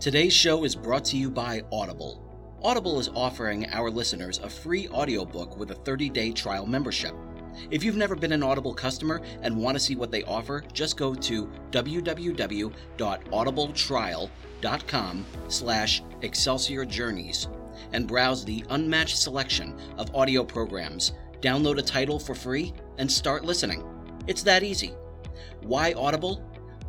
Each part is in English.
Today's show is brought to you by Audible. Audible is offering our listeners a free audiobook with a 30-day trial membership. If you've never been an Audible customer and want to see what they offer, just go to www.audibletrial.com slash Excelsior Journeys and browse the unmatched selection of audio programs. Download a title for free and start listening. It's that easy. Why Audible?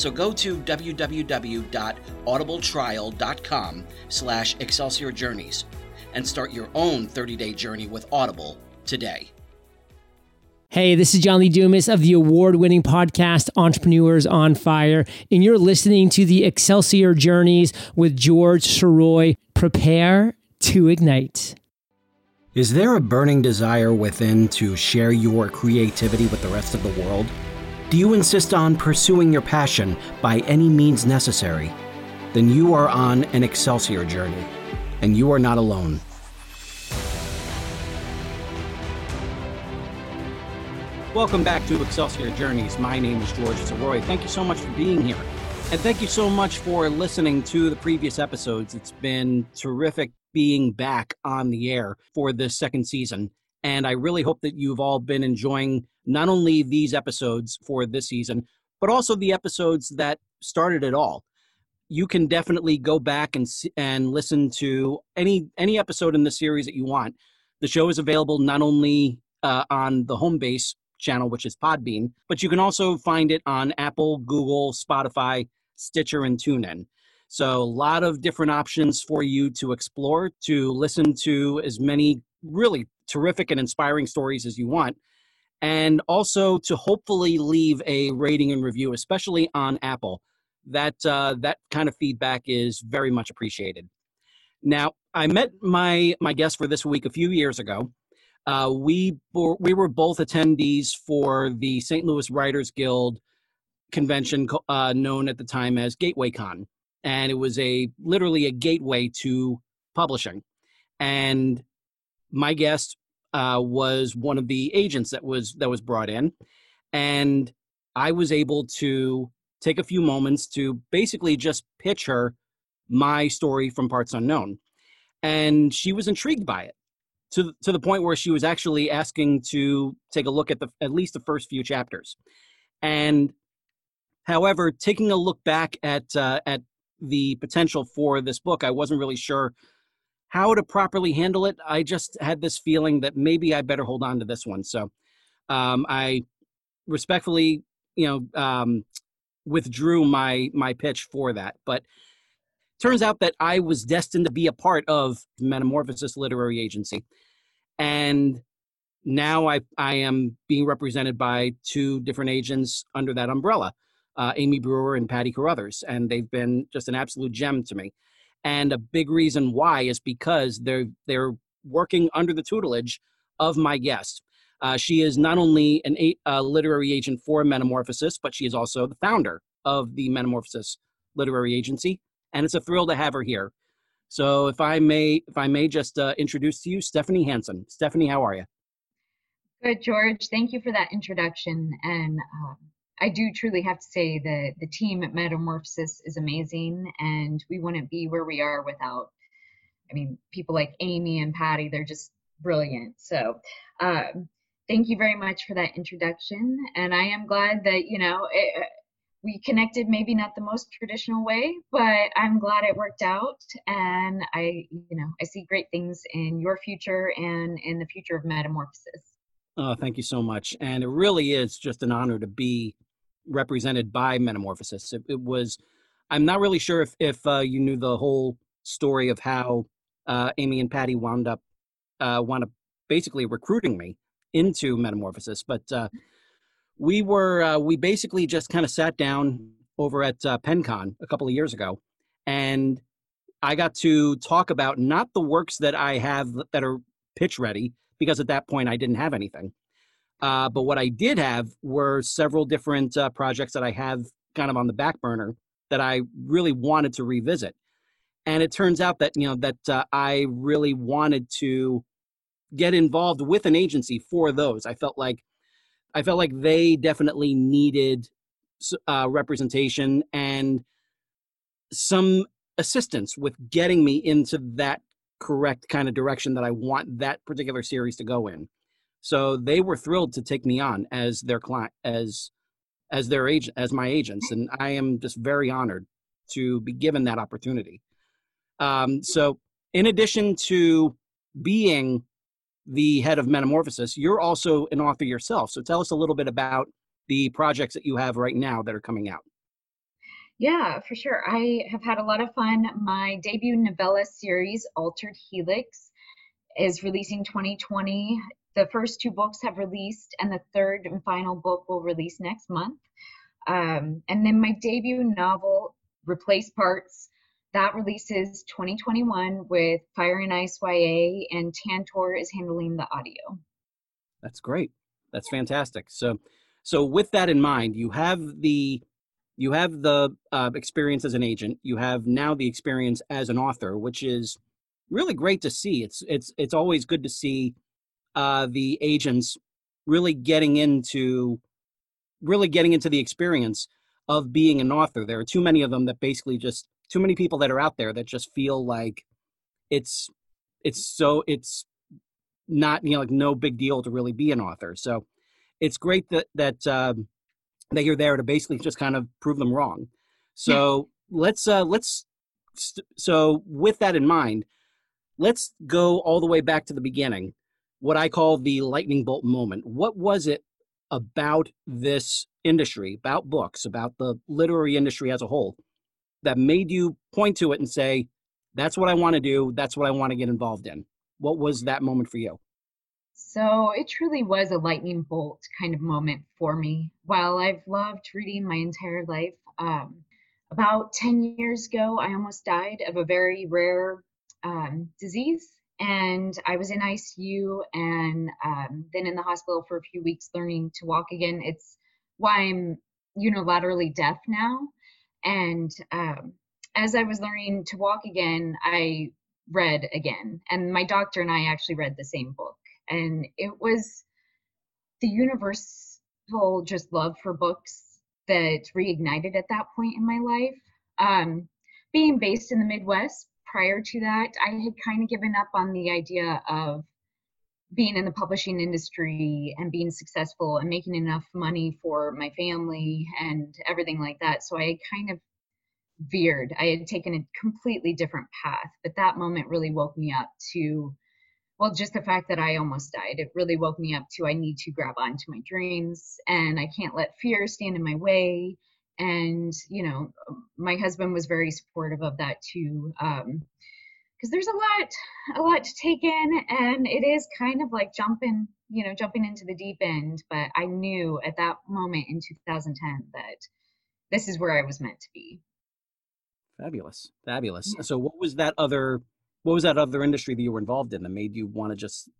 So go to www.audibletrial.com slash Excelsior Journeys and start your own 30-day journey with Audible today. Hey, this is John Lee Dumas of the award winning podcast Entrepreneurs on Fire, and you're listening to the Excelsior Journeys with George Sirois. Prepare to ignite. Is there a burning desire within to share your creativity with the rest of the world? Do you insist on pursuing your passion by any means necessary? Then you are on an Excelsior journey, and you are not alone. Welcome back to Excelsior Journeys. My name is George Sirois. Thank you so much for being here. And thank you so much for listening to the previous episodes. It's been terrific being back on the air for this second season. And I really hope that you've all been enjoying not only these episodes for this season, but also the episodes that started it all. You can definitely go back and and listen to any any episode in the series that you want. The show is available not only uh, on the home base channel, which is Podbean, but you can also find it on Apple, Google, Spotify, Stitcher, and TuneIn. So a lot of different options for you to explore, to listen to as many really terrific and inspiring stories as you want. And also to hopefully leave a rating and review especially on apple. That uh, that kind of feedback is very much appreciated. Now i met my my guest for this week a few years ago. Uh, we we were both attendees for the st louis writers guild convention uh, known at the time as gateway con. And it was a literally a gateway to publishing. And my guest uh, was one of the agents that was that was brought in, and I was able to take a few moments to basically just pitch her my story from Parts Unknown, and she was intrigued by it to to the point where she was actually asking to take a look at the at least the first few chapters, and however, taking a look back at uh, at the potential for this book, I wasn't really sure how to properly handle it. I just had this feeling that maybe I better hold on to this one. So um, I respectfully, you know, um, withdrew my my pitch for that. But turns out that I was destined to be a part of Metamorphosis Literary Agency, and now I I am being represented by two different agents under that umbrella, uh, Amy Brewer and Patty Carothers, and they've been just an absolute gem to me and a big reason why is because they're they're working under the tutelage of my guest. Uh, she is not only an a, literary agent for Metamorphosis, but she is also the founder of the Metamorphosis Literary Agency, and it's a thrill to have her here. So, if I may, if I may just uh, introduce to you Stephanie Hansen. Stephanie, how are you? Good, George. Thank you for that introduction. And um, I do truly have to say that the team at Metamorphosis is amazing, and we wouldn't be where we are without, I mean, people like Amy and Patty. They're just brilliant. So, um, thank you very much for that introduction, and I am glad that you know it, we connected. Maybe not the most traditional way, but I'm glad it worked out, and I, you know, I see great things in your future and in the future of Metamorphosis. Oh, thank you so much. And it really is just an honor to be represented by Metamorphosis. It, it was, I'm not really sure if, if uh, you knew the whole story of how uh, Amy and Patty wound up, uh, wound up basically recruiting me into Metamorphosis, but uh, we were, uh, we basically just kind of sat down over at uh, PenCon a couple of years ago, and I got to talk about not the works that I have that are pitch ready, because at that point I didn't have anything. Uh, but what I did have were several different uh, projects that I have kind of on the back burner that I really wanted to revisit. And it turns out that you know that uh, I really wanted to get involved with an agency for those. I felt like I felt like they definitely needed uh, representation and some assistance with getting me into that correct kind of direction that I want that particular series to go in. So they were thrilled to take me on as their client, as as their agent, as my agents, and I am just very honored to be given that opportunity. Um, so, in addition to being the head of Metamorphosis, you're also an author yourself. So, tell us a little bit about the projects that you have right now that are coming out. Yeah, for sure. I have had a lot of fun. My debut novella series, Altered Helix, is releasing 2020. The first two books have released, and the third and final book will release next month. Um, and then my debut novel, Replace Parts, that releases 2021 with Fire and Ice YA, and Tantor is handling the audio. That's great. That's fantastic. So, so with that in mind, you have the you have the uh, experience as an agent you have now the experience as an author which is really great to see it's it's it's always good to see uh, the agents really getting into really getting into the experience of being an author there are too many of them that basically just too many people that are out there that just feel like it's it's so it's not you know like no big deal to really be an author so it's great that that um, that you're there to basically just kind of prove them wrong. So let's uh, let's so with that in mind, let's go all the way back to the beginning. What I call the lightning bolt moment. What was it about this industry, about books, about the literary industry as a whole, that made you point to it and say, "That's what I want to do. That's what I want to get involved in." What was that moment for you? So it truly was a lightning bolt kind of moment for me. While I've loved reading my entire life, um, about 10 years ago, I almost died of a very rare um, disease. And I was in ICU and um, then in the hospital for a few weeks learning to walk again. It's why I'm unilaterally deaf now. And um, as I was learning to walk again, I read again. And my doctor and I actually read the same book and it was the universal just love for books that reignited at that point in my life. Um, being based in the Midwest, prior to that, I had kind of given up on the idea of being in the publishing industry and being successful and making enough money for my family and everything like that. So I kind of veered. I had taken a completely different path, but that moment really woke me up to well, just the fact that I almost died, it really woke me up to I need to grab onto my dreams and I can't let fear stand in my way. And, you know, my husband was very supportive of that too. Um, because there's a lot a lot to take in and it is kind of like jumping you know jumping into the deep end but i knew at that moment in 2010 that this is where i was meant to be fabulous fabulous yeah. so what was that other what was that other industry that you were involved in that made you want to just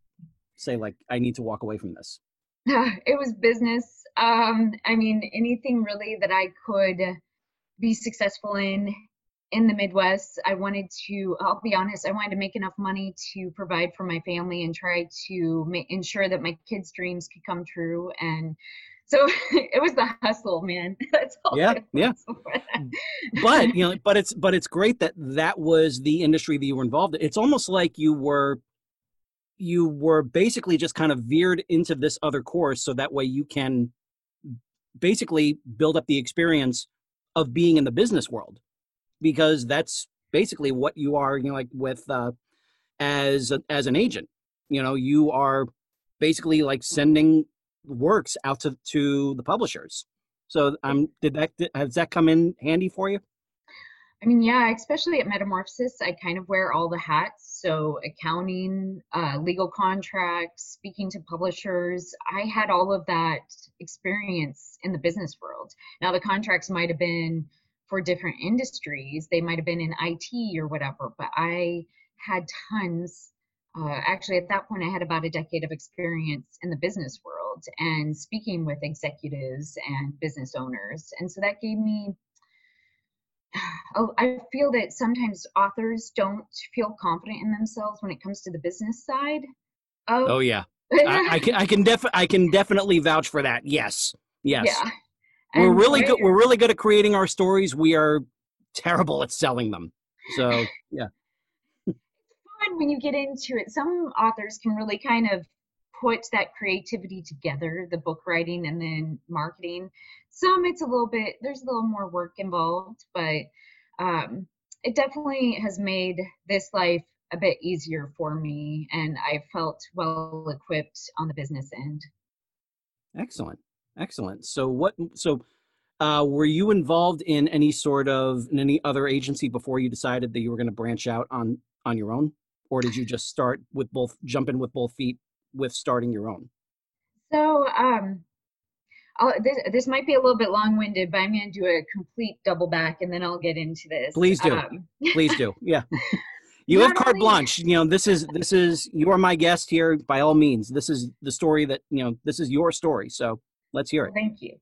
say like i need to walk away from this it was business. Um i mean anything really that i could be successful in in the midwest i wanted to i'll be honest i wanted to make enough money to provide for my family and try to make, ensure that my kids dreams could come true. And so it was the hustle man. That's all yeah yeah. but you know but it's but it's great that that was the industry that you were involved in. It's almost like you were you were basically just kind of veered into this other course so that way you can basically build up the experience of being in the business world because that's basically what you are you know like with uh as a, as an agent you know you are basically like sending works out to, to the publishers. So um, did that has that come in handy for you? I mean, yeah, especially at Metamorphosis, I kind of wear all the hats. So accounting, uh, legal contracts, speaking to publishers. I had all of that experience in the business world. Now the contracts might have been for different industries. They might have been in IT or whatever, but I had tons. Uh, actually, at that point, I had about a decade of experience in the business world and speaking with executives and business owners. And so that gave me oh, I feel that sometimes authors don't feel confident in themselves when it comes to the business side. Of, oh yeah, I, I, can I can def I can definitely vouch for that. Yes, yes. Yeah. We're really good. We're really good at creating our stories. We are terrible at selling them. So yeah. It's fun when you get into it. Some authors can really kind of put that creativity together, the book writing and then marketing. Some it's a little bit there's a little more work involved, but um, it definitely has made this life a bit easier for me and I felt well equipped on the business end. Excellent. Excellent. So what so uh, were you involved in any sort of in any other agency before you decided that you were going to branch out on on your own or did you just start with both jump in with both feet with starting your own? So um this, this might be a little bit long-winded, but I'm going to do a complete double back, and then I'll get into this. Please do. Um, Please do. Yeah. you have carte only... blanche. You know, this is this is you are my guest here. By all means, this is the story that you know. This is your story. So let's hear it. Thank you.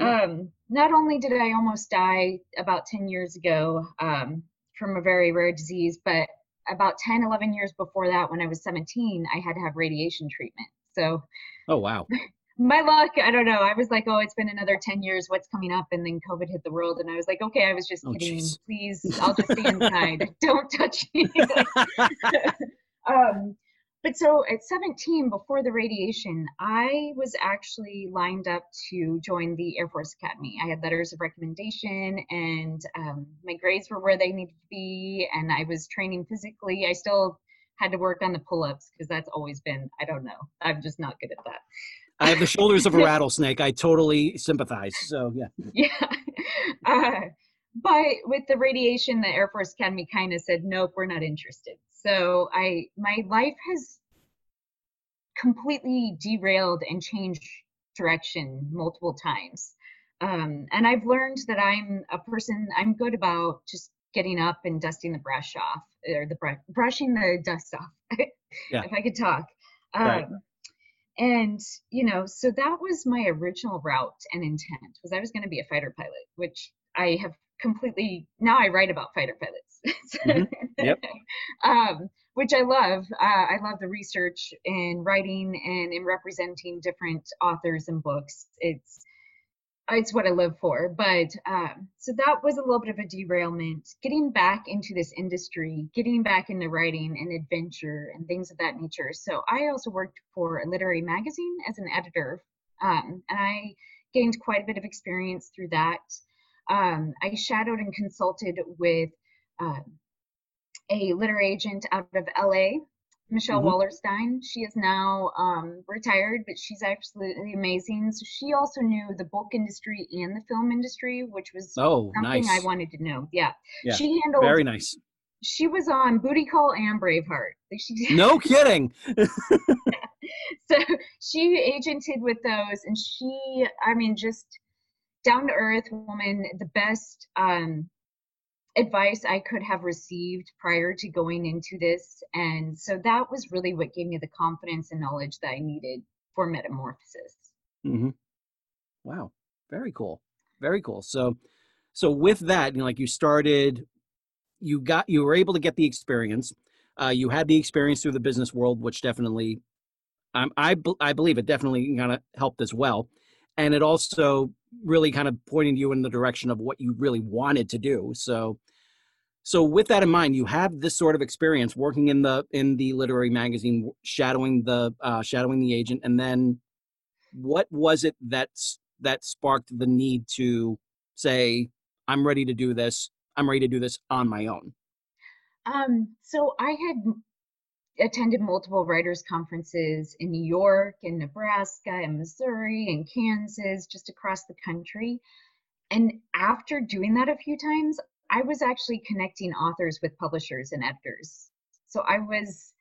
Um, not only did I almost die about 10 years ago um, from a very rare disease, but about 10, 11 years before that, when I was 17, I had to have radiation treatment. So, oh, wow. My luck, I don't know. I was like, oh, it's been another 10 years. What's coming up? And then COVID hit the world. And I was like, okay, I was just oh, kidding. Geez. Please, I'll just stay inside. don't touch me. um, but so at 17, before the radiation, I was actually lined up to join the Air Force Academy. I had letters of recommendation, and um, my grades were where they needed to be, and I was training physically. I still had to work on the pull ups because that's always been, I don't know, I'm just not good at that. I have the shoulders of a rattlesnake. I totally sympathize. So, yeah. Yeah. Uh, but with the radiation, the Air Force Academy kind of said, nope, we're not interested. So I my life has completely derailed and changed direction multiple times. Um, and I've learned that I'm a person, I'm good about just getting up and dusting the brush off or the brush, brushing the dust off, yeah. if I could talk. Um, right. And, you know, so that was my original route and intent was I was going to be a fighter pilot, which I have completely, now I write about fighter pilots. mm-hmm. Yep. um, which I love. Uh, I love the research and writing and in representing different authors and books. It's it's what I live for. But um, so that was a little bit of a derailment. Getting back into this industry, getting back into writing and adventure and things of that nature. So I also worked for a literary magazine as an editor, um, and I gained quite a bit of experience through that. Um, I shadowed and consulted with uh, a literary agent out of LA, Michelle mm-hmm. Wallerstein. She is now um, retired, but she's absolutely amazing. So she also knew the book industry and the film industry, which was oh, something nice. I wanted to know. Yeah. yeah. She handled very nice. She was on Booty Call and Braveheart. She, no kidding. so she agented with those, and she, I mean, just down to earth woman, the best um, advice I could have received prior to going into this. And so that was really what gave me the confidence and knowledge that I needed for metamorphosis. Mm-hmm. Wow. Very cool. Very cool. So, so with that, you know, like you started, you got, you were able to get the experience. Uh, you had the experience through the business world, which definitely, um, I, I believe it definitely kind of helped as well. And it also really kind of pointing you in the direction of what you really wanted to do. So, so with that in mind, you have this sort of experience working in the in the literary magazine, shadowing the uh, shadowing the agent, and then what was it that that sparked the need to say, "I'm ready to do this. I'm ready to do this on my own." Um, so I had attended multiple writers conferences in New York and Nebraska and Missouri and Kansas, just across the country. And after doing that a few times, I was actually connecting authors with publishers and editors. So I was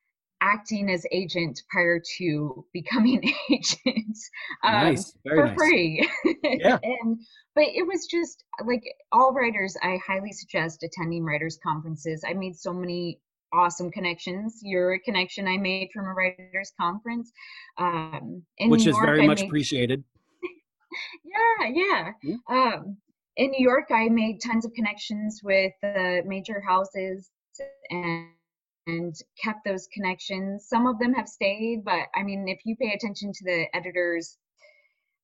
acting as agent prior to becoming agent um, nice. Very for nice. free. Yeah. and but it was just like all writers. I highly suggest attending writers conferences. I made so many awesome connections. You're a connection I made from a writers conference, um, which New is York, very I much made, appreciated. yeah, yeah. Mm-hmm. Um, in New York, I made tons of connections with the major houses and and kept those connections. Some of them have stayed, but I mean, if you pay attention to the editors,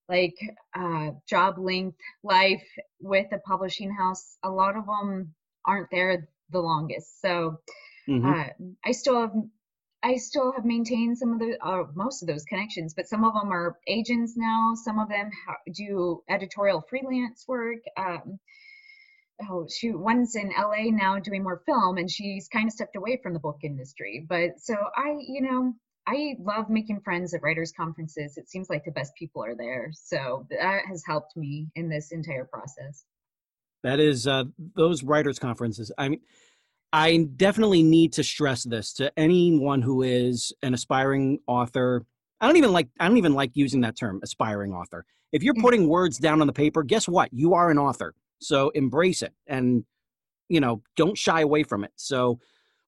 like uh, job length life with a publishing house, a lot of them aren't there the longest. So mm-hmm. uh, I still have I still have maintained some of the uh, most of those connections, but some of them are agents now. Some of them do editorial freelance work. Um, oh shoot, one's in LA now doing more film, and she's kind of stepped away from the book industry. But so I, you know, I love making friends at writers conferences. It seems like the best people are there, so that has helped me in this entire process. That is uh, those writers conferences. I mean I definitely need to stress this to anyone who is an aspiring author. I don't even like I don't even like using that term, aspiring author. If you're mm. putting words down on the paper, guess what? You are an author. So embrace it and you know, don't shy away from it. So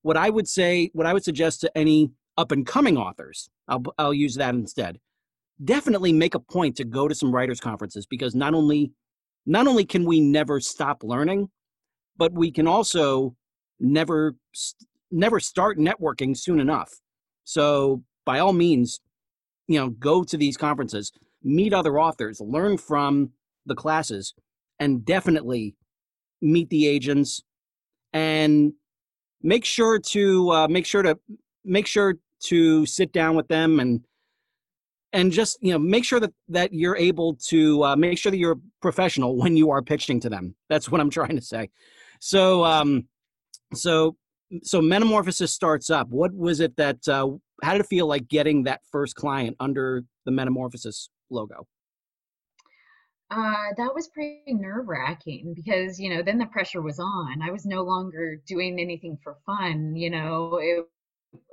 what I would say, what I would suggest to any up and coming authors, I'll I'll use that instead. Definitely make a point to go to some writers conferences because not only not only can we never stop learning, but we can also never never start networking soon enough. So by all means, you know, go to these conferences, meet other authors, learn from the classes, and definitely meet the agents and make sure to uh, make sure to make sure to sit down with them and and just you know make sure that that you're able to uh, make sure that you're professional when you are pitching to them that's what i'm trying to say so um so so metamorphosis starts up. What was it that uh, how did it feel like getting that first client under the metamorphosis logo? Uh, that was pretty nerve wracking because you know then the pressure was on. I was no longer doing anything for fun you know it,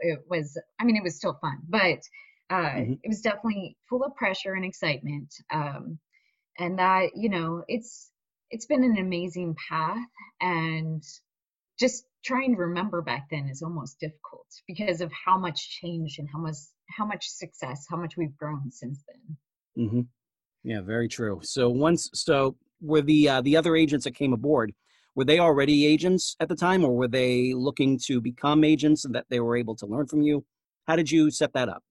it was i mean it was still fun but uh, mm-hmm. it was definitely full of pressure and excitement um, and that you know it's it's been an amazing path and just trying to remember back then is almost difficult because of how much change and how much how much success, how much we've grown since then. Mm-hmm. Yeah, very true. So once, so were the uh, the other agents that came aboard, were they already agents at the time, or were they looking to become agents and that they were able to learn from you? How did you set that up?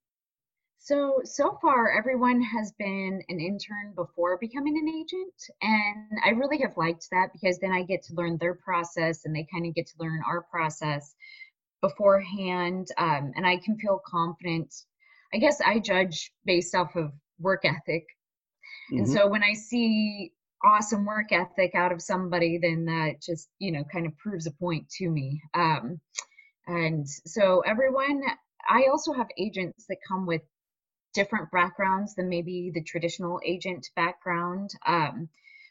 So, so far, everyone has been an intern before becoming an agent. And I really have liked that because then I get to learn their process and they kind of get to learn our process beforehand. Um, and I can feel confident. I guess I judge based off of work ethic. Mm-hmm. And so when I see awesome work ethic out of somebody, then that just, you know, kind of proves a point to me. Um, and so everyone, I also have agents that come with different backgrounds than maybe the traditional agent background. Um,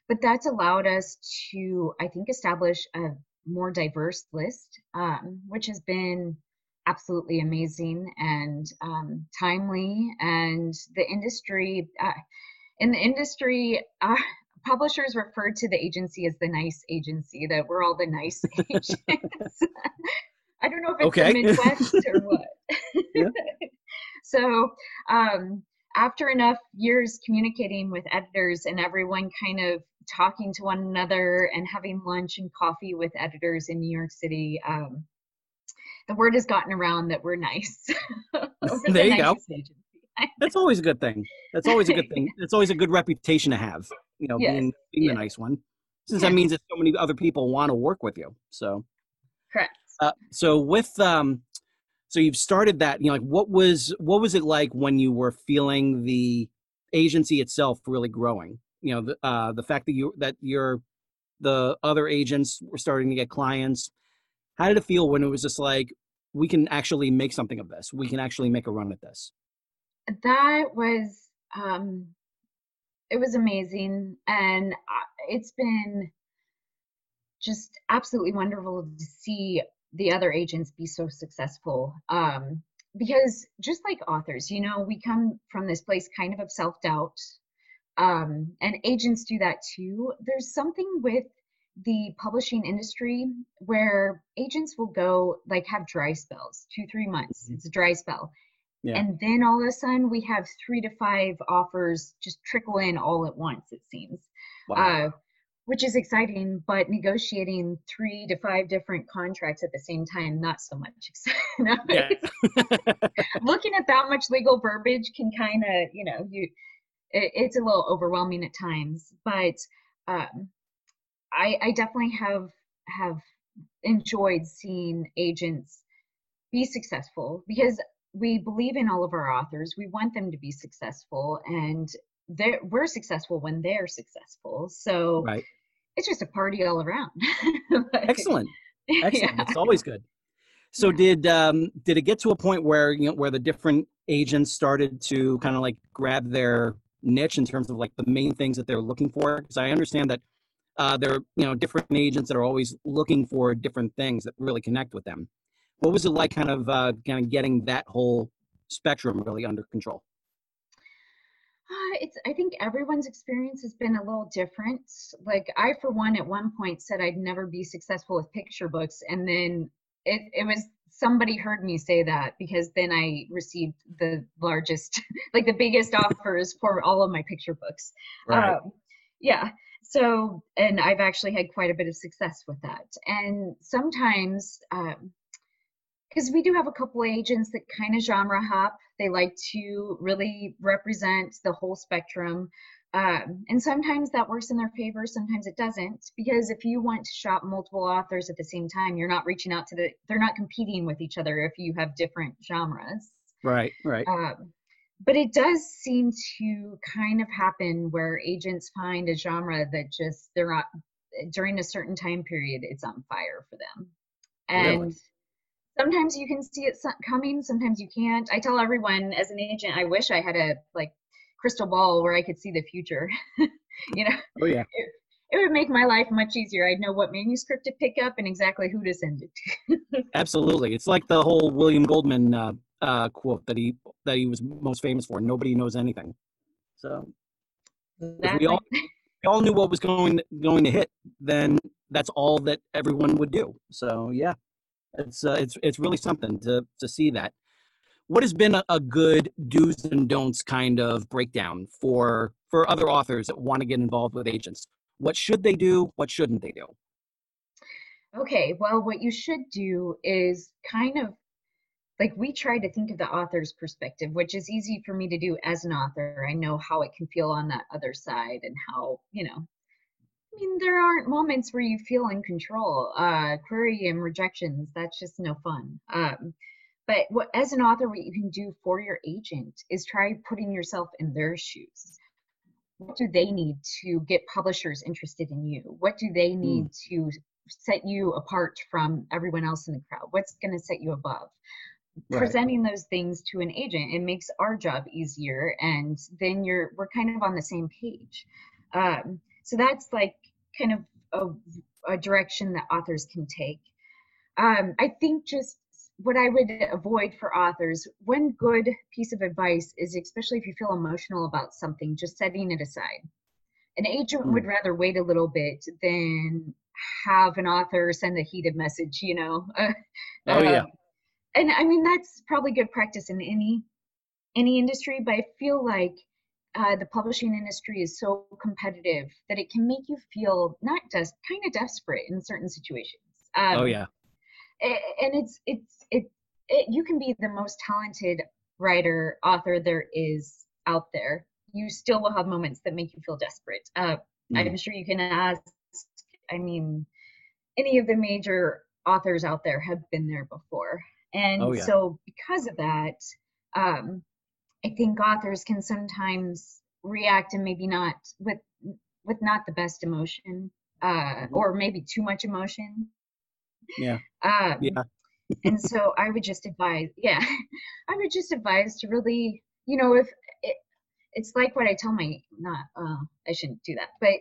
but that's allowed us to, I think, establish a more diverse list, um, which has been absolutely amazing and um, timely. And the industry, uh, in the industry, uh, publishers refer to the agency as the nice agency, that we're all the nice agents. I don't know if it's okay. the Midwest or what. yeah. so um, after enough years communicating with editors and everyone kind of talking to one another and having lunch and coffee with editors in New York City, um, the word has gotten around that we're nice. there you go. That's always a good thing. That's always a good thing. That's always a good reputation to have. You know, yes. being being yes. the nice one, since that means that so many other people want to work with you. So, correct. Uh, so with um, so you've started that you know like what was what was it like when you were feeling the agency itself really growing? You know the uh the fact that you that your the other agents were starting to get clients. How did it feel when it was just like we can actually make something of this. We can actually make a run at this. That was um it was amazing and uh, it's been just absolutely wonderful to see the other agents be so successful. Um, because just like authors, you know, we come from this place kind of of self doubt, um, and agents do that too. There's something with the publishing industry where agents will go like have dry spells, two, three months. Mm-hmm. It's a dry spell. Yeah. And then all of a sudden we have three to five offers just trickle in all at once, it seems. Wow. Uh, which is exciting, but negotiating three to five different contracts at the same time, not so much exciting. Looking at that much legal verbiage can kind of, you know, you it, it's a little overwhelming at times. But um, I, I definitely have have enjoyed seeing agents be successful because we believe in all of our authors. We want them to be successful, and they're, we're successful when they're successful. So right. it's just a party all around. Excellent. Excellent. Yeah. It's always good. So yeah. did um, did it get to a point where you know where the different agents started to kind of like grab their niche in terms of like the main things that they're looking for? Because I understand that uh, there are you know different agents that are always looking for different things that really connect with them. What was it like, kind of uh, kind of getting that whole spectrum really under control? Uh, it's I think everyone's experience has been a little different. Like I, for one, at one point said I'd never be successful with picture books, and then it it was somebody heard me say that because then I received the largest, like the biggest offers for all of my picture books. Right. Um, yeah. So, and I've actually had quite a bit of success with that. And sometimes, um, because we do have a couple agents that kind of genre hop. They like to really represent the whole spectrum. Um, and sometimes that works in their favor, sometimes it doesn't. Because if you want to shop multiple authors at the same time, you're not reaching out to the, they're not competing with each other if you have different genres. Right, right. Um, but it does seem to kind of happen where agents find a genre that just, they're not, during a certain time period, it's on fire for them. And really? Sometimes you can see it coming sometimes you can't. I tell everyone as an agent i wish i had a like crystal ball where i could see the future. You know? Oh yeah. It, it, would make my life much easier. I'd know what manuscript to pick up and exactly who to send it to. Absolutely. It's like the whole william goldman uh, uh, quote that he that he was most famous for nobody knows anything. So if we all we all knew what was going going to hit then that's all that everyone would do. So yeah it's uh, it's it's really something to to see that. What has been a, a good do's and don'ts kind of breakdown for for other authors that want to get involved with agents? What should they do? What shouldn't they do? Okay, well, what you should do is kind of like we try to think of the author's perspective, which is easy for me to do as an author. I know how it can feel on that other side and how, you know, I mean, there aren't moments where you feel in control. Uh, query and rejections, that's just no fun. Um, but what, as an author, what you can do for your agent is try putting yourself in their shoes. What do they need to get publishers interested in you? What do they need mm. to set you apart from everyone else in the crowd? What's going to set you above? Right. Presenting those things to an agent, it makes our job easier, and then you're we're kind of on the same page. Um, so that's like kind of a, a direction that authors can take. Um, I think just what I would avoid for authors, one good piece of advice is, especially if you feel emotional about something, just setting it aside. An agent mm. would rather wait a little bit than have an author send a heated message, you know. oh yeah. Um, and I mean that's probably good practice in any any industry, but I feel like uh, the publishing industry is so competitive that it can make you feel not just kind of desperate in certain situations. Um, oh yeah. And it's it's it, it you can be the most talented writer author there is out there. You still will have moments that make you feel desperate. Uh, mm. I'm sure you can ask. I mean, any of the major authors out there have been there before, and oh, yeah. so because of that. Um, I think authors can sometimes react and maybe not with with not the best emotion, uh, mm-hmm. or maybe too much emotion. Yeah. Um, yeah. and so I would just advise, yeah, I would just advise to really, you know, if it, it's like what I tell my, not, uh, I shouldn't do that, but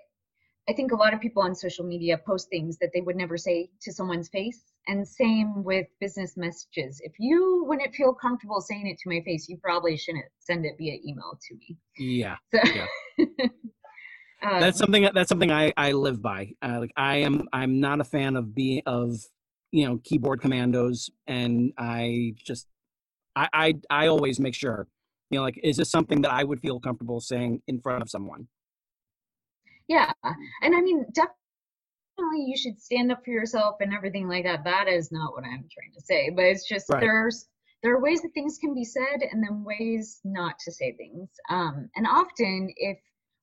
I think a lot of people on social media post things that they would never say to someone's face. And same with business messages. If you wouldn't feel comfortable saying it to my face, you probably shouldn't send it via email to me. Yeah. So, Yeah. um, that's something that's something I I live by. Uh, like I am I'm not a fan of being of you know keyboard commandos, and I just I I I always make sure you know like is this something that I would feel comfortable saying in front of someone? yeah. And I mean, definitely you should stand up for yourself and everything like that. That is not what I'm trying to say, but it's just Right. there's there are ways that things can be said and then ways not to say things. Um, and often if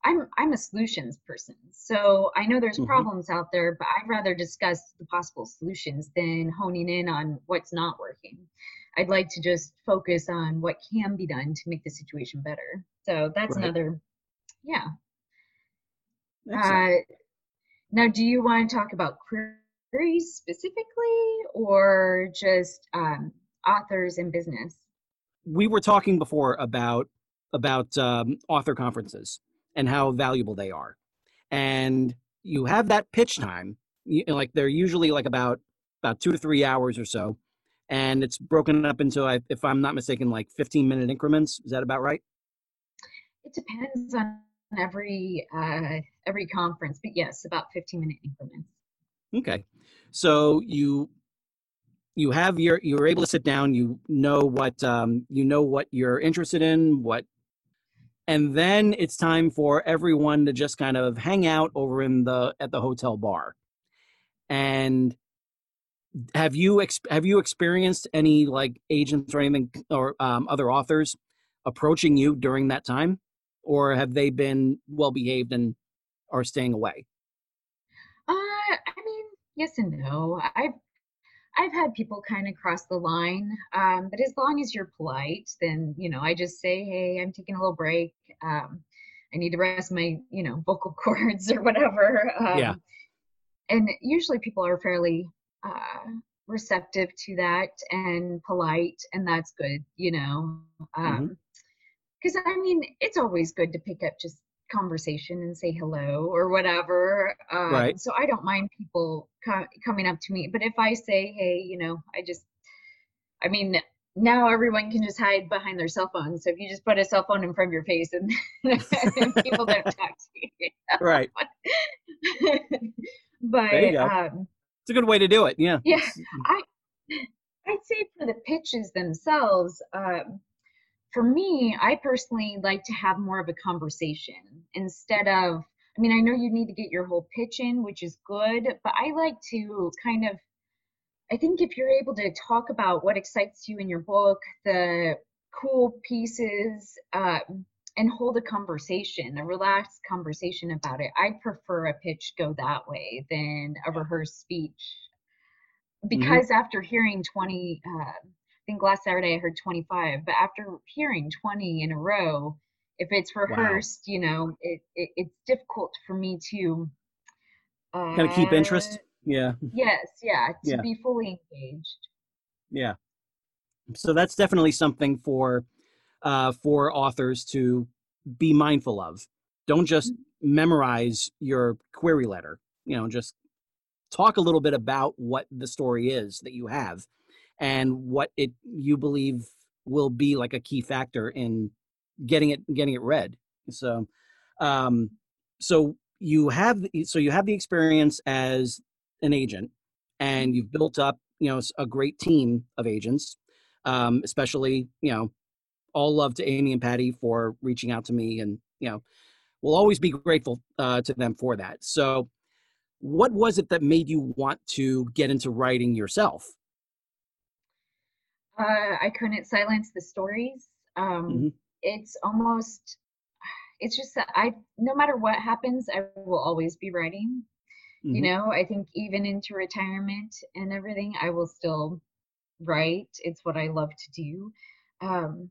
I'm I'm a solutions person, so I know there's Mhm. problems out there, but I'd rather discuss the possible solutions than honing in on what's not working. I'd like to just focus on what can be done to make the situation better. So that's Right. another, yeah. Uh, now, do you want to talk about queries specifically or just um, authors and business? we were talking before about about um, author conferences and how valuable they are, and you have that pitch time. You, like they're usually like about about two to three hours or so, and it's broken up into, if I'm not mistaken, like 15 minute increments. Is that about right? It depends on every uh, every conference, but yes, about 15 minute increments. Okay, so you you have your you're able to sit down. You know what um, you know what you're interested in. What and then it's time for everyone to just kind of hang out over in the at the hotel bar. And have you ex- have you experienced any like agents or anything or um, other authors approaching you during that time, or have they been well behaved and are staying away? Uh, I mean, yes and no. I've I've had people kind of cross the line, um, but as long as you're polite, then you know I just say, hey, I'm taking a little break. Um, I need to rest my you know vocal cords or whatever. Um, Yeah. And usually people are fairly uh, receptive to that and polite, and that's good, you know. Um, because I mean, it's always good to pick up just conversation and say hello or whatever. Um, Right. So I don't mind people co- coming up to me. But if I say, hey, you know, I just, I mean, now everyone can just hide behind their cell phone. So if you just put a cell phone in front of your face and, and people don't talk to you. Right. but There you go. um, It's a good way to do it. Yeah. Yeah. I I'd say for the pitches themselves, um, for me, I personally like to have more of a conversation instead of. I mean, I know you need to get your whole pitch in, which is good, but I like to kind of. I think if you're able to talk about what excites you in your book, the cool pieces, um, and hold a conversation, a relaxed conversation about it, I prefer a pitch go that way than a rehearsed speech because after hearing 20 uh, think last saturday i heard 25 but after hearing 20 in a row if it's rehearsed you know it, it it's difficult for me to uh, kind of keep interest. Yeah. yes yeah to Yeah. be fully engaged Yeah. So that's definitely something for uh, for authors to be mindful of. Don't just memorize your query letter. You know, just talk a little bit about what the story is that you have and what it you believe will be like a key factor in getting it getting it read. So um so you have so you have the experience as an agent and you've built up you know a great team of agents um, especially you know all love to amy and patty for reaching out to me and you know we'll always be grateful uh, to them for that so what was it that made you want to get into writing yourself uh, i couldn't silence the stories. Um, Mhm. it's almost it's just that i no matter what happens i will always be writing. You Mhm. know i think even into retirement and everything i will still write. It's what i love to do. Um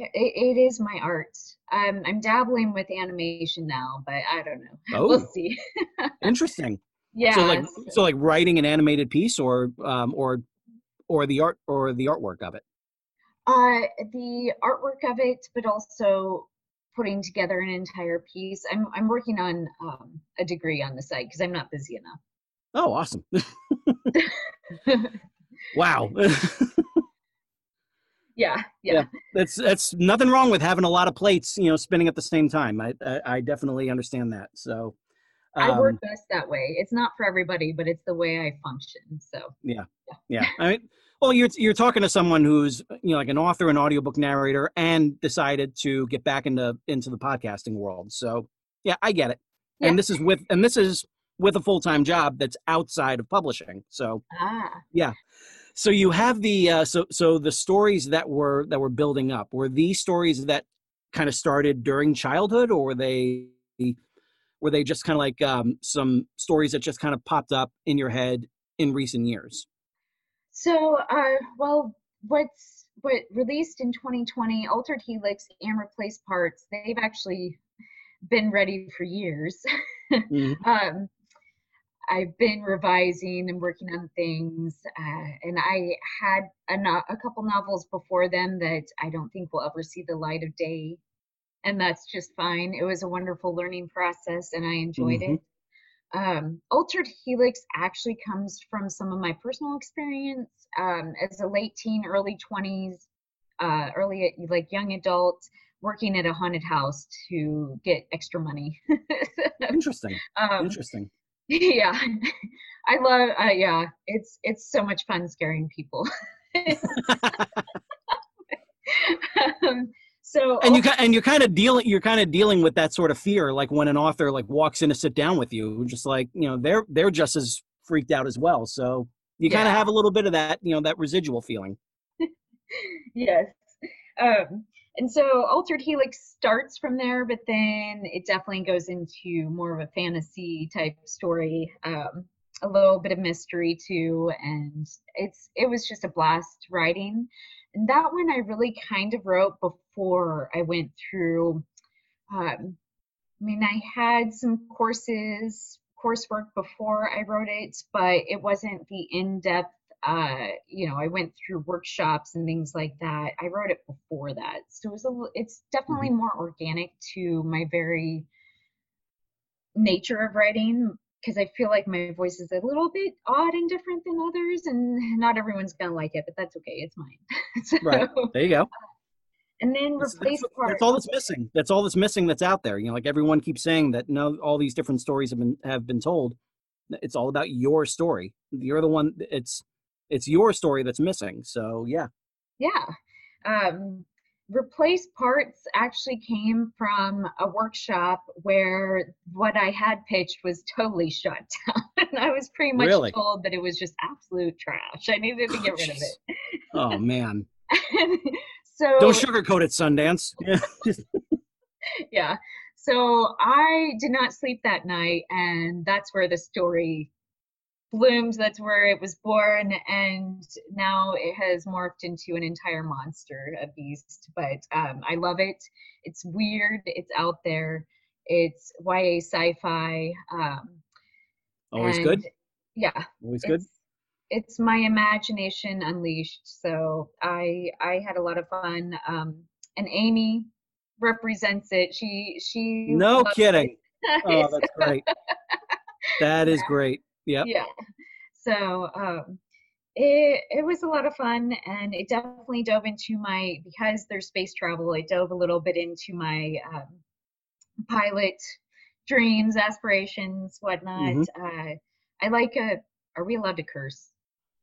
I it, it is my art. Um i'm dabbling with animation now but i don't know. Oh. we'll see. Interesting. Yeah so like so like writing an animated piece or um or or the art or the artwork of it uh the artwork of it but also putting together an entire piece i'm i'm working on um a degree on the side because i'm not busy enough Oh, awesome. wow. yeah, yeah, That's that's nothing wrong with having a lot of plates, you know, spinning at the same time. I I, I definitely understand that. So I work um, best that way. It's not for everybody, but it's the way I function. So yeah. Yeah. I mean, well, you're you're talking to someone who's you know like an author, an audiobook narrator, and decided to get back into into the podcasting world. So yeah, I get it. Yeah. And this is with and this is with a full time job that's outside of publishing. So ah, yeah. so you have the uh, so so the stories that were that were building up were these stories that kind of started during childhood, or were they were they just kind of like um, some stories that just kind of popped up in your head in recent years? So, uh, well, what's what released in 2020, Altered Helix and Replaced Parts, they've actually been ready for years. Mhm. um, I've been revising and working on things, uh, and I had a, no- a couple novels before them that I don't think will ever see the light of day, and that's just fine. It was a wonderful learning process, and I enjoyed Mhm. it. Um, Altered Helix actually comes from some of my personal experience um, as a late teen, early 20s, uh, early like young adult, working at a haunted house to get extra money. Interesting. um, Interesting. yeah, I love. Uh, yeah, it's it's so much fun scaring people. um, so and you and you're kind of dealing you're kind of dealing with that sort of fear like when an author like walks in to sit down with you just like you know they're they're just as freaked out as well so you kind of have a little bit of that you know that residual feeling yes. Um, and so Altered Helix starts from there, but then it definitely goes into more of a fantasy type story, um, a little bit of mystery too, and it's it was just a blast writing. And that one I really kind of wrote before I went through. Um, I mean, I had some courses, coursework before I wrote it, but it wasn't the in-depth uh you know i went through workshops and things like that i wrote it before that so it was a it's definitely more organic to my very nature of writing because i feel like my voice is a little bit odd and different than others and not everyone's gonna like it but that's okay it's mine so, Right. there you go and then that's, replace that's, part that's all that's missing that's all that's missing that's out there you know like everyone keeps saying that no all these different stories have been have been told it's all about your story you're the one it's it's your story that's missing so yeah Yeah. Um, replace parts actually came from a workshop where what I had pitched was totally shut down. and I was pretty much Really? told that it was just absolute trash. I needed to get rid of it. oh man so don't sugarcoat it sundance yeah. So I did not sleep that night, and that's where the story bloomed. That's where it was born, and now it has morphed into an entire monster, a beast. But um, I love it. It's weird. It's out there. It's YA sci-fi. Um, always good Yeah, always good it's my imagination unleashed so i i had a lot of fun um and amy represents it she she No kidding. it. Oh, that's great. That is great. Yep. yeah so um it, it was a lot of fun and it definitely dove into my because there's space travel it dove a little bit into my um, pilot dreams aspirations whatnot Mhm. uh i like a are we allowed to curse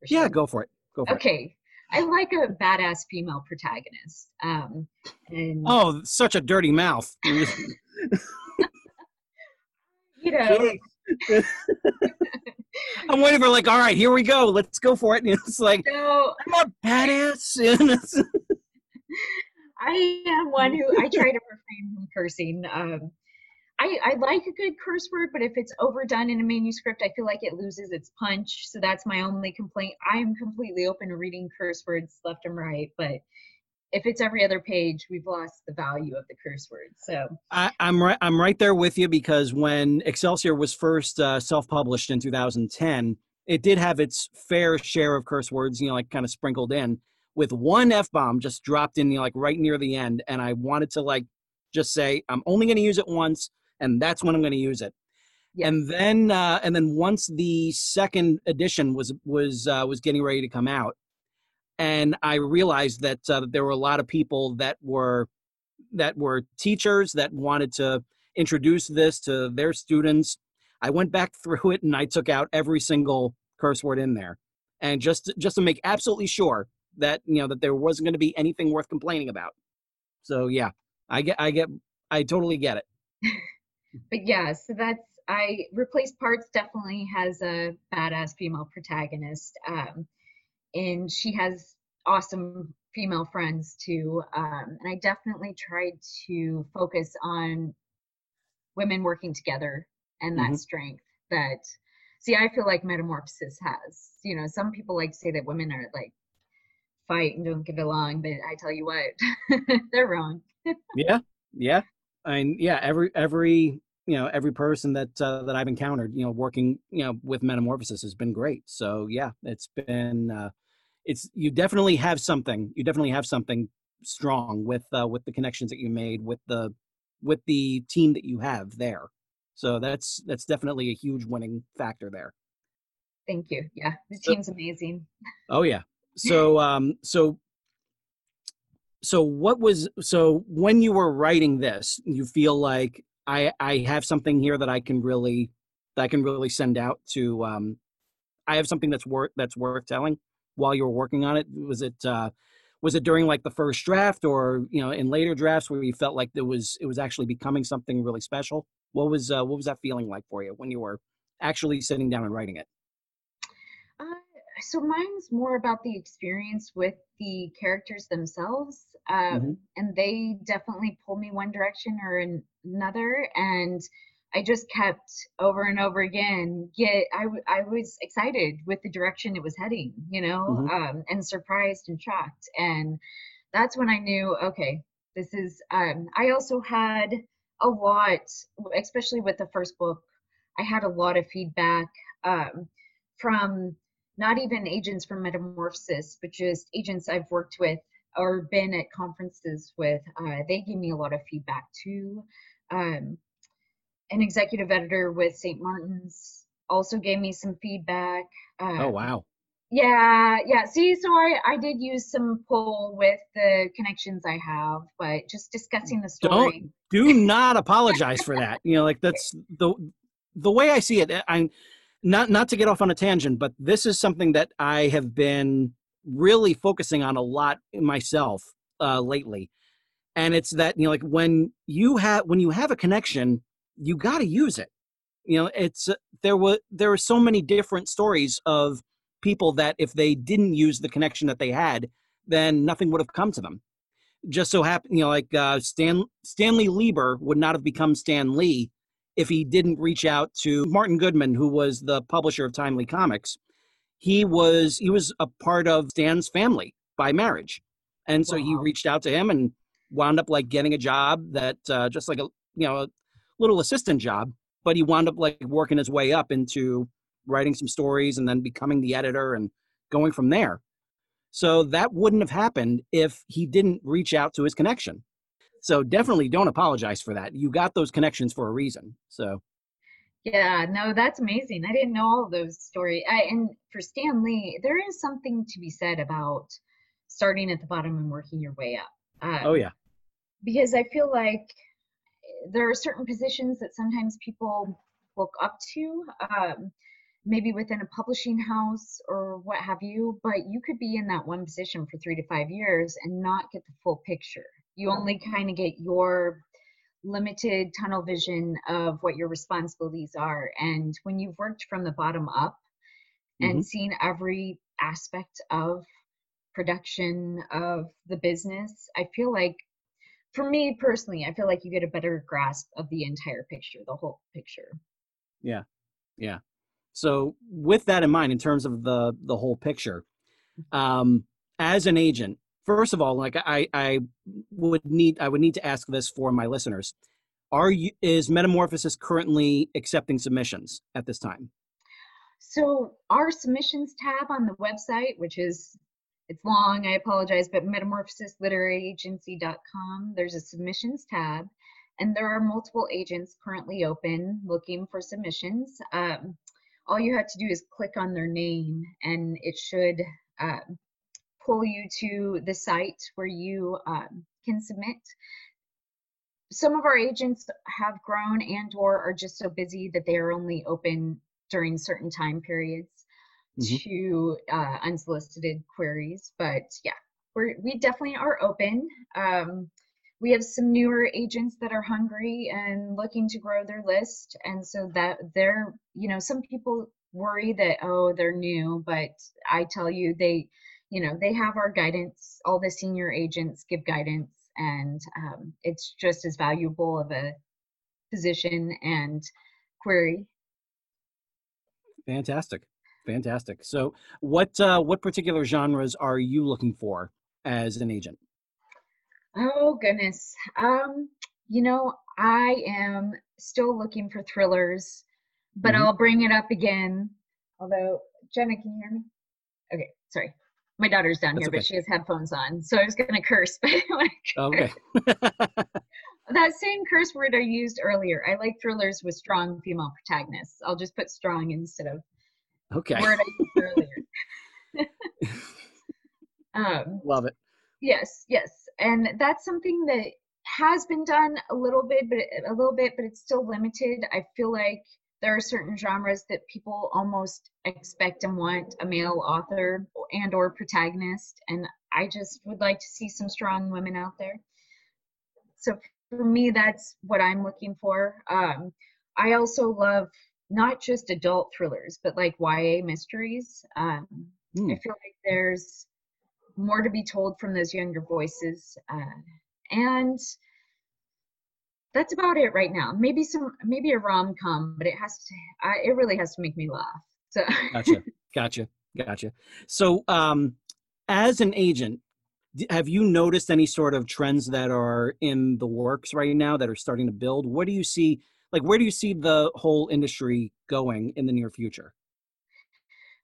Or Yeah, go for it. Go for it. okay i like a badass female protagonist um and Oh, such a dirty mouth. you know I'm waiting for like, all right, here we go. Let's go for it. And it's like, so I'm a badass. I am one who I try to refrain from cursing. Um, I, I like a good curse word, but if it's overdone in a manuscript, I feel like it loses its punch. So that's my only complaint. I am completely open to reading curse words left and right, but if it's every other page, we've lost the value of the curse word. So I, I'm right. I'm right there with you because when Excelsior was first uh, self-published in 2010, it did have its fair share of curse words, you know, like kind of sprinkled in, with one f bomb just dropped in, you know, like right near the end, and I wanted to like just say I'm only going to use it once, and that's when I'm going to use it. Yes. And then uh, and then once the second edition was was uh, was getting ready to come out, and I realized that uh, there were a lot of people that were that were teachers that wanted to introduce this to their students. I went back through it and I took out every single curse word in there, and just just to make absolutely sure that you know that there wasn't going to be anything worth complaining about. So yeah, I get I get I totally get it. but yeah, so that's I replaced parts definitely has a badass female protagonist. Um, and she has awesome female friends too. Um, and I definitely tried to focus on women working together and that mm-hmm. strength that see i feel like metamorphosis has you know some people like to say that women are like fight and don't get along but i tell you what they're wrong yeah yeah I mean, yeah every every you know every person that uh, that i've encountered you know working you know with metamorphosis has been great so yeah it's been uh it's you definitely have something you definitely have something strong with uh with the connections that you made with the with the team that you have there. So that's that's definitely a huge winning factor there. Thank you. Yeah, the team's so, amazing. Oh yeah. So um so so what was so when you were writing this, you feel like I I have something here that I can really that I can really send out to um I have something that's worth that's worth telling while you were working on it. Was it uh was it during like the first draft or you know in later drafts where you felt like there was it was actually becoming something really special what was uh, what was that feeling like for you when you were actually sitting down and writing it uh, so mine's more about the experience with the characters themselves um, mm-hmm. and they definitely pull me one direction or another and I just kept over and over again get I, I was excited with the direction it was heading, you know, mm-hmm. um, and surprised and shocked. And that's when I knew, okay, this is um, I also had a lot, especially with the first book, I had a lot of feedback um, from not even agents from Metamorphosis, but just agents I've worked with or been at conferences with. Uh, they gave me a lot of feedback too. Um, an executive editor with St. Martin's also gave me some feedback. Uh, oh wow. Yeah, yeah. See, so I I did use some pull with the connections I have, but just discussing the story. Don't do not apologize for that. You know, like that's the the way I see it. I'm not not to get off on a tangent, but this is something that I have been really focusing on a lot myself uh, lately, and it's that you know, like when you have when you have a connection you got to use it. You know it's uh, there were there were so many different stories of people that if they didn't use the connection that they had then nothing would have come to them. Just so happened you know like uh, stan stanley lieber would not have become stan lee if he didn't reach out to martin goodman who was the publisher of timely comics. He was he was a part of stan's family by marriage. And so wow. he reached out to him and wound up like getting a job that uh, just like a you know little assistant job, but he wound up like working his way up into writing some stories and then becoming the editor and going from there. So that wouldn't have happened if he didn't reach out to his connection. So definitely don't apologize for that. You got those connections for a reason. So yeah, no, that's amazing. I didn't know all those stories. I, and for Stan Lee, there is something to be said about starting at the bottom and working your way up. Um, oh yeah. Because I feel like there are certain positions that sometimes people look up to, um, maybe within a publishing house or what have you, but you could be in that one position for three to five years and not get the full picture. You only kind of get your limited tunnel vision of what your responsibilities are. And when you've worked from the bottom up and mm-hmm. seen every aspect of production of the business, I feel like for me personally, I feel like you get a better grasp of the entire picture, the whole picture. Yeah. Yeah. So with that in mind, in terms of the the whole picture, um, as an agent, first of all, like I I would need I would need to ask this for my listeners. Are you is Metamorphosis currently accepting submissions at this time? So our submissions tab on the website, which is it's long, I apologize, but metamorphosisliteraryagency.com, there's a submissions tab. and there are multiple agents currently open looking for submissions. Um, all you have to do is click on their name and it should uh, pull you to the site where you um, can submit. Some of our agents have grown and or are just so busy that they are only open during certain time periods mm-hmm. to uh, unsolicited queries. But yeah, we're, we definitely are open. Um, we have some newer agents that are hungry and looking to grow their list and so that they're you know some people worry that oh they're new but i tell you they you know they have our guidance all the senior agents give guidance and um, it's just as valuable of a position and query fantastic fantastic so what uh, what particular genres are you looking for as an agent Oh goodness. Um, you know, I am still looking for thrillers, but mm-hmm. I'll bring it up again. Although, Jenna, can you hear me? Okay, sorry. My daughter's down That's here, okay. but she has headphones on, so I was gonna curse, but Okay. that same curse word I used earlier. I like thrillers with strong female protagonists. I'll just put strong instead of okay. word I used earlier. um, Love it. Yes, yes. And that's something that has been done a little bit but a little bit but it's still limited. I feel like there are certain genres that people almost expect and want a male author and or protagonist and i just would like to see some strong women out there. So for me that's what i'm looking for. Um, i also love not just adult thrillers but like ya mysteries um, mm. i feel like there's more to be told from those younger voices. Uh, and that's about it right now. Maybe some, maybe a rom com, but it has to, I, it really has to make me laugh. So gotcha, gotcha, gotcha. So, um, as an agent, have you noticed any sort of trends that are in the works right now that are starting to build? What do you see? Like, where do you see the whole industry going in the near future?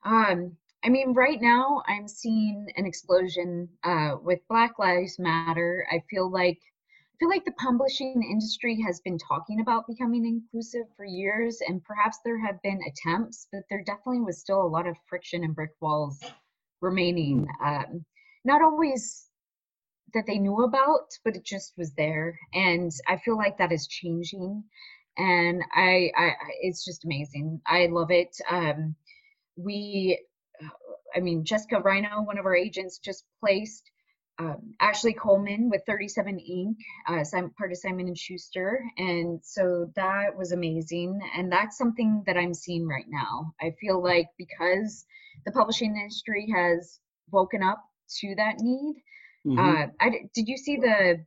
Um, I mean, right now I'm seeing an explosion uh, with Black Lives Matter. I feel like I feel like the publishing industry has been talking about becoming inclusive for years, and perhaps there have been attempts, but there definitely was still a lot of friction and brick walls remaining. Um, not always that they knew about, but it just was there, and I feel like that is changing, and I, I it's just amazing. I love it. Um, we I mean, Jessica Reino, one of our agents, just placed um, Ashley Coleman with 37 Ink, uh, part of Simon and Schuster, and so that was amazing. And that's something that I'm seeing right now. I feel like because the publishing industry has woken up to that need. Mm-hmm. Uh, I, did you see the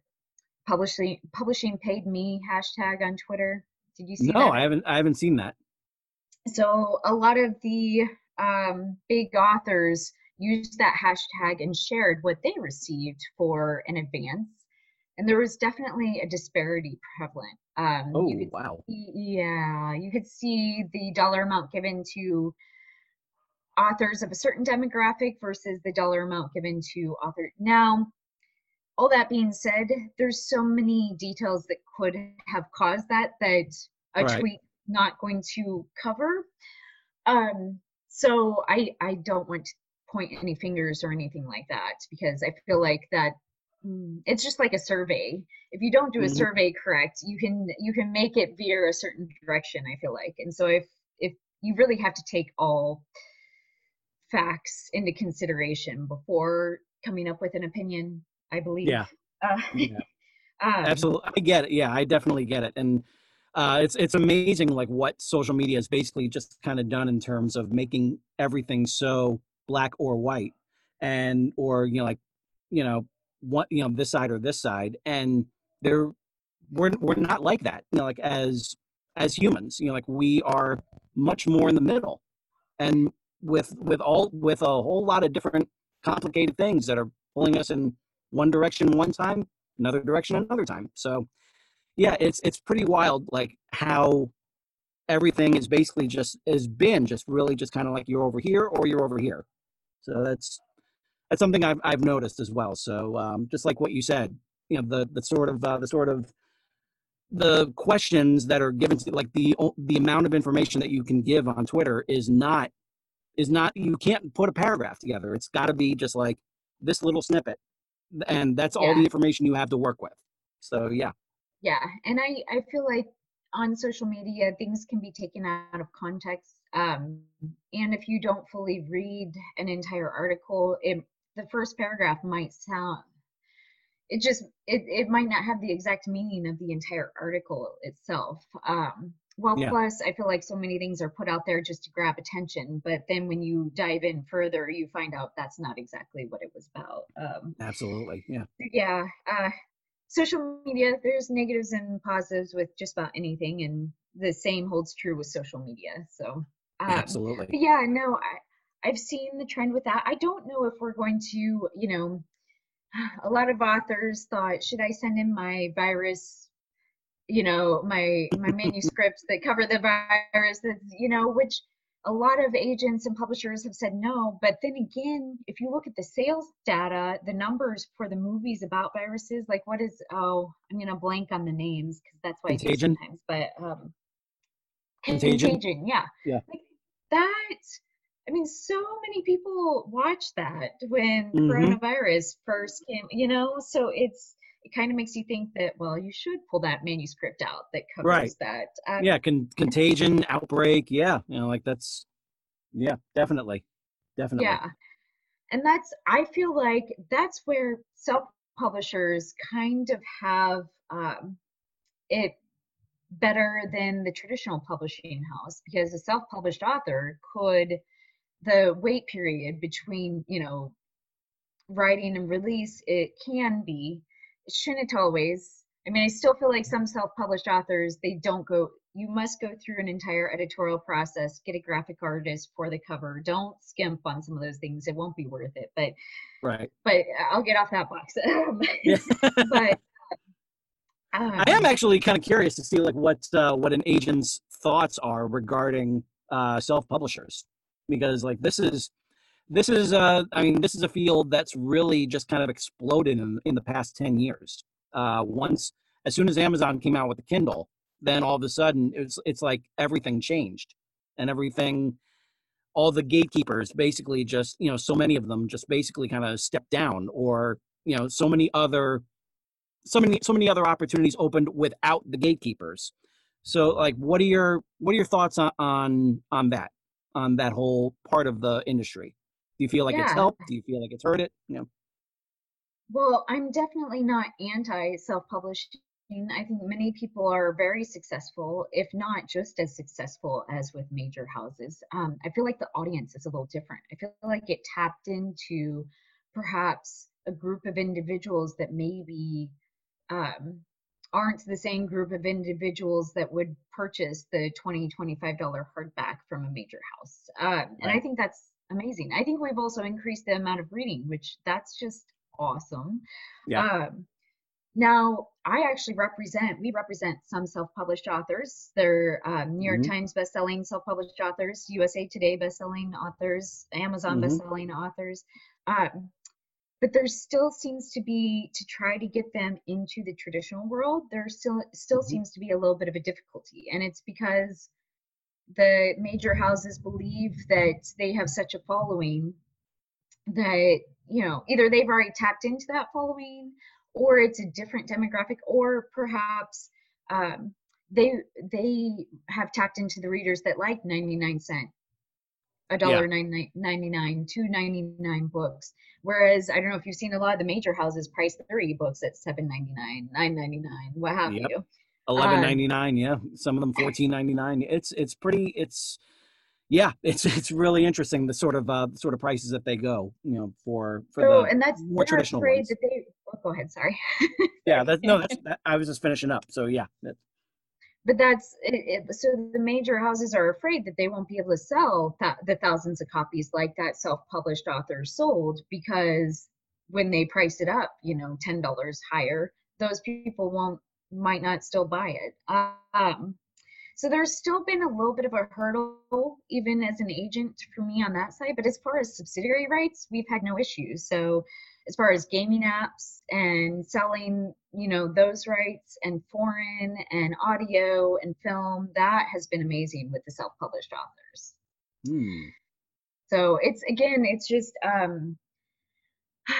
publishing publishing paid me hashtag on Twitter? Did you see? No, that? I haven't. I haven't seen that. So a lot of the um, big authors used that hashtag and shared what they received for an advance. And there was definitely a disparity prevalent. Um, oh, wow. See, yeah, you could see the dollar amount given to authors of a certain demographic versus the dollar amount given to author. Now, all that being said, there's so many details that could have caused that that a right. tweet not going to cover. Um, so I I don't want to point any fingers or anything like that because I feel like that mm, it's just like a survey. If you don't do a mm-hmm. survey correct, you can you can make it veer a certain direction. I feel like, and so if if you really have to take all facts into consideration before coming up with an opinion, I believe. Yeah. Uh, yeah. um, Absolutely, I get it. Yeah, I definitely get it, and uh, it's it's amazing like what social media has basically just kind of done in terms of making everything so black or white and or you know like you know what you know this side or this side and they're we're we're not like that you know like as as humans you know like we are much more in the middle and with with all with a whole lot of different complicated things that are pulling us in one direction one time another direction another time so yeah, it's it's pretty wild, like how everything is basically just has been just really just kind of like you're over here or you're over here. So that's that's something I've I've noticed as well. So um, just like what you said, you know, the the sort of uh, the sort of the questions that are given to like the the amount of information that you can give on Twitter is not is not you can't put a paragraph together. It's got to be just like this little snippet, and that's all Yeah. the information you have to work with. So yeah, Yeah, and I I feel like on social media things can be taken out of context. Um, and if you don't fully read an entire article, it the first paragraph might sound it just it, it might not have the exact meaning of the entire article itself. Um, well, Yeah. plus I feel like so many things are put out there just to grab attention, but then when you dive in further, you find out that's not exactly what it was about. Um, absolutely, yeah, yeah uh social media there's negatives and positives with just about anything and the same holds true with social media so um, absolutely. yeah no i i've seen the trend with that i don't know if we're going to you know a lot of authors thought should i send in my virus you know my my manuscripts that cover the virus you know which a lot of agents and publishers have said no but then again if you look at the sales data the numbers for the movies about viruses like what is oh i'm gonna blank on the names because that's why Contagion? sometimes but um Contagion? contagion yeah Yeah. like that i mean so many people watched that when Mhm. coronavirus first came you know so it's it kind of makes you think that well you should pull that manuscript out that covers Right. that um, yeah, con- contagion, outbreak, yeah, you know, like that's, yeah, definitely, definitely, Yeah. And that's, I feel like that's where self publishers kind of have um, it better than the traditional publishing house because a self published author could, the wait period between, you know, writing and release, it can be, shouldn't always. I mean, I still feel like some self published authors, they don't go, you must go through an entire editorial process, get a graphic artist for the cover. Don't skimp on some of those things. It won't be worth it. But, right. but I'll get off that box. But, um, I am actually kind of curious to see like what uh, what an agent's thoughts are regarding uh, self publishers because like this is this is uh I mean this is a field that's really just kind of exploded in in the past ten years. Uh, once as soon as Amazon came out with the Kindle, then all of a sudden it's it's like everything changed and everything. All the gatekeepers basically just you know so many of them just basically kind of stepped down or you know so many other so many so many other opportunities opened without the gatekeepers so like what are your what are your thoughts on on, on that on that whole part of the industry do you feel like it's helped do you feel like it's hurt it you know Well, I'm definitely not anti self publishing. I think many people are very successful, if not just as successful as with major houses. Um, I feel like the audience is a little different. I feel like it tapped into perhaps a group of individuals that maybe um, aren't the same group of individuals that would purchase the 20 $25 hardback from a major house. Um, and I think that's amazing. I think we've also increased the amount of reading, which that's just awesome. Yeah. Um, now, I actually represent, we represent some self published authors. They're um, New York Mhm. Times bestselling self published authors, USA Today bestselling authors, Amazon Mhm. bestselling authors. Um, but there still seems to be to try to get them into the traditional world there still still Mhm. seems to be a little bit of a difficulty and it's because the major houses believe that they have such a following that you know either they've already tapped into that following or it's a different demographic or perhaps um, they they have tapped into the readers that like 99 cent a dollar ninety nine, two ninety nine books. Whereas I don't know if you've seen a lot of the major houses price their ebooks at seven ninety nine, nine ninety nine, what have Yep. you. Eleven ninety nine, yeah. Some of them fourteen ninety nine. It's it's pretty. It's yeah. It's it's really interesting the sort of uh sort of prices that they go. You know for for So the and that's more traditional ones. that they. Oh, go ahead. Sorry. yeah. That no. That's that, I was just finishing up. So yeah. That, but that's it, it, so the major houses are afraid that they won't be able to sell th- the thousands of copies like that self-published author sold because when they price it up you know $10 higher those people won't might not still buy it um, so there's still been a little bit of a hurdle even as an agent for me on that side but as far as subsidiary rights we've had no issues so as far as gaming apps and selling, you know, those rights and foreign and audio and film, that has been amazing with the self-published authors. Hmm. So it's again, it's just um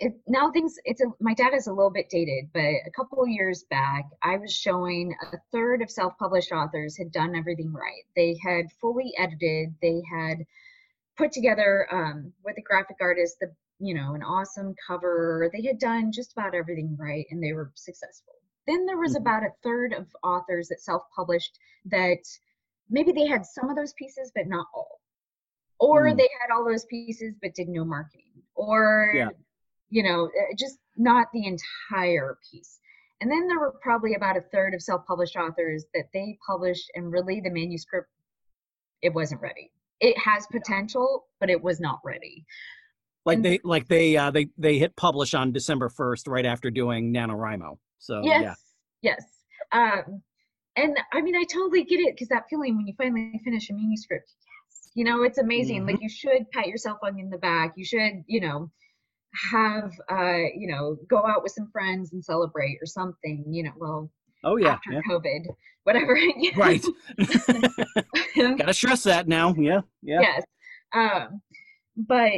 it now things it's a my data is a little bit dated, but a couple of years back I was showing a third of self-published authors had done everything right. They had fully edited, they had put together um, with a graphic artist the you know an awesome cover they had done just about everything right and they were successful then there was Mhm. about a third of authors that self-published that maybe they had some of those pieces but not all or Mm. they had all those pieces but did no marketing or Yeah. You know uh, just not the entire piece. And then there were probably about a third of self-published authors that they published and really the manuscript it wasn't ready. It has potential but it was not ready. Like And- they like they uh, they they hit publish on December first, right after doing NaNoWriMo. So yes yeah, yes um and i mean i totally get it because that feeling when you finally finish a manuscript yes you know it's amazing. Like you should pat yourself on in the back. You should you know have uh you know go out with some friends and celebrate or something you know well oh yeah, after yeah. covid whatever right. Gotta stress that now. Yeah, yeah. yes um but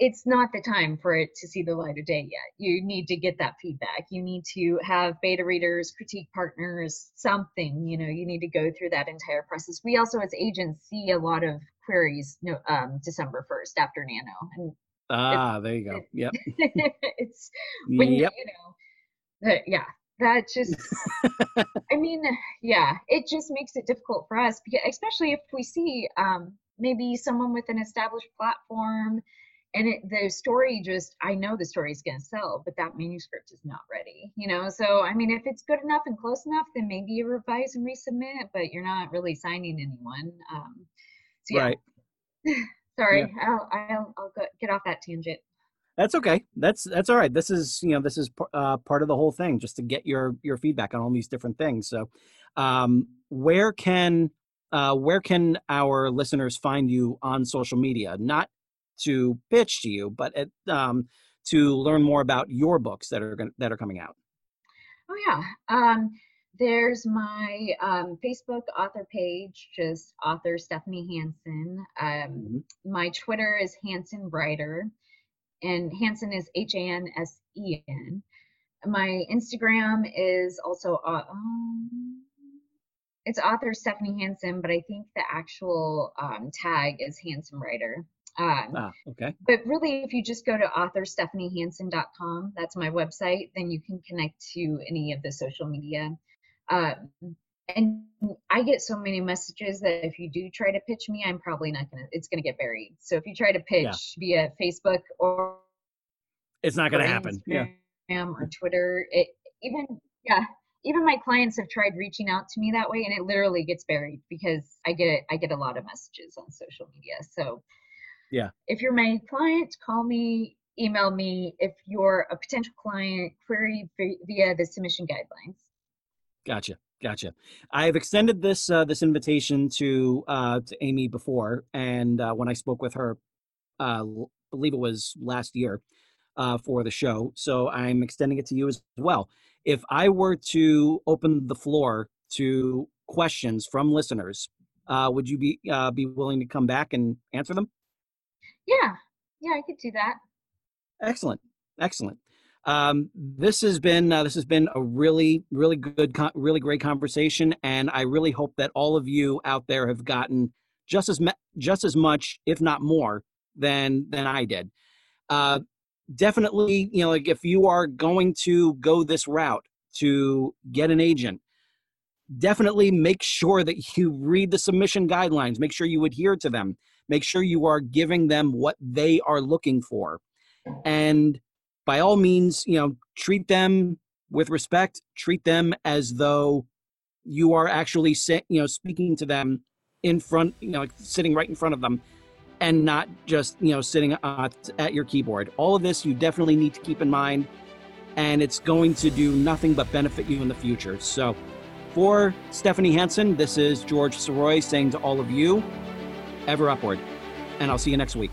it's not the time for it to see the light of day yet you need to get that feedback you need to have beta readers critique partners something you know you need to go through that entire process we also as agents see a lot of queries no um december 1st after nano Ah, there you go. Yep. it's when Yep. you know yeah that just i mean yeah it just makes it difficult for us because especially if we see um maybe someone with an established platform and it, the story just i know the story is going to sell but that manuscript is not ready you know so i mean if it's good enough and close enough then maybe you revise and resubmit but you're not really signing anyone um so yeah Right. sorry Yeah. i'll i'll, I'll go, get off that tangent That's okay. That's that's all right. This is you know this is uh, part of the whole thing, just to get your your feedback on all these different things. So, um, where can uh, where can our listeners find you on social media? Not to pitch to you, but at, um, to learn more about your books that are going that are coming out. Oh yeah. Um, there's my um, Facebook author page, just author Stephanie Hansen. Um, Mhm. my Twitter is Hansen Writer, and Hansen is H A N S E N. My Instagram is also uh, um, it's author Stephanie Hansen, but I think the actual um, tag is Hansen Writer. Um, Ah, okay. but really, if you just go to authorstephaniehansen.com, that's my website, then you can connect to any of the social media. Um, and I get so many messages that if you do try to pitch me, I'm probably not gonna. It's gonna get buried. So if you try to pitch via Facebook or It's not gonna happen. Yeah. Instagram or Twitter, it even yeah, even my clients have tried reaching out to me that way, and it literally gets buried because I get I get a lot of messages on social media. So Yeah. if you're my client, call me, email me. If you're a potential client, query via the submission guidelines. Gotcha. Gotcha. I've extended this uh, this invitation to uh, to Amy before, and uh, when I spoke with her, uh, believe it was last year, uh, for the show. So I'm extending it to you as well. If I were to open the floor to questions from listeners, uh, would you be uh, be willing to come back and answer them? Yeah, yeah, I could do that. Excellent, excellent. Um, this has been uh, this has been a really really good really great conversation, and I really hope that all of you out there have gotten just as just as much, if not more, than than I did. Uh, definitely, you know, like if you are going to go this route to get an agent, definitely make sure that you read the submission guidelines. Make sure you adhere to them. Make sure you are giving them what they are looking for and by all means you know treat them with respect treat them as though you are actually you know speaking to them in front you know like sitting right in front of them and not just you know sitting uh, at your keyboard. All of this you definitely need to keep in mind and it's going to do nothing but benefit you in the future. So for stephanie hansen this is George Sirois saying to all of you ever upward and i'll see you next week